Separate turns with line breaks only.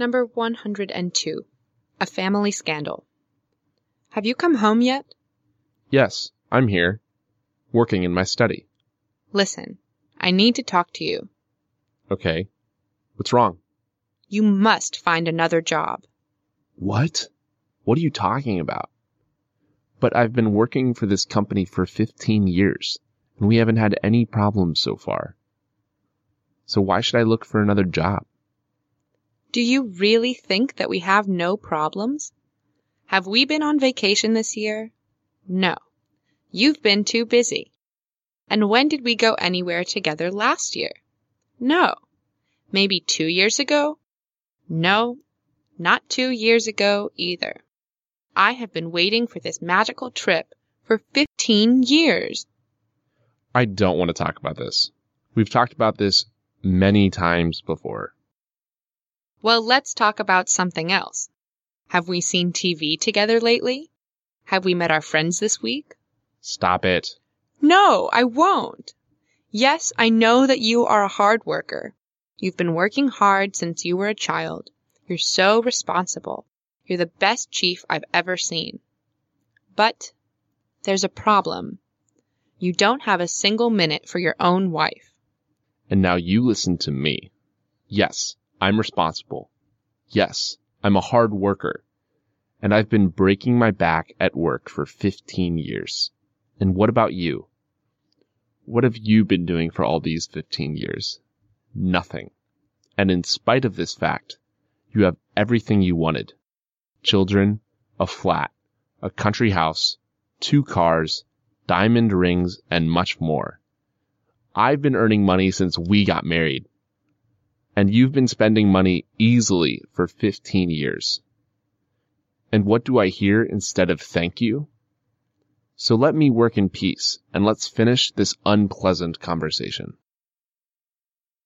Number 102. A Family Scandal. Have you come home yet?
Yes, I'm here, working in my study.
Listen, I need to talk to you.
Okay. What's wrong?
You must find another job.
What? What are you talking about? But I've been working for this company for 15 years, and we haven't had any problems so far. So why should I look for another job?
Do you really think that we have no problems? Have we been on vacation this year? No. You've been too busy. And when did we go anywhere together last year? No. Maybe two years ago? No, not two years ago either. I have been waiting for this magical trip for 15 years.
I don't want to talk about this. We've talked about this many times before.
Well, let's talk about something else. Have we seen TV together lately? Have we met our friends this week?
Stop it.
No, I won't. Yes, I know that you are a hard worker. You've been working hard since you were a child. You're so responsible. You're the best chief I've ever seen. But there's a problem. You don't have a single minute for your own wife.
And now you listen to me. Yes, I'm responsible. Yes, I'm a hard worker. And I've been breaking my back at work for 15 years. And what about you? What have you been doing for all these 15 years? Nothing. And in spite of this fact, you have everything you wanted. Children, a flat, a country house, two cars, diamond rings, and much more. I've been earning money since we got married. And you've been spending money easily for 15 years. And what do I hear instead of thank you? So let me work in peace and let's finish this unpleasant conversation.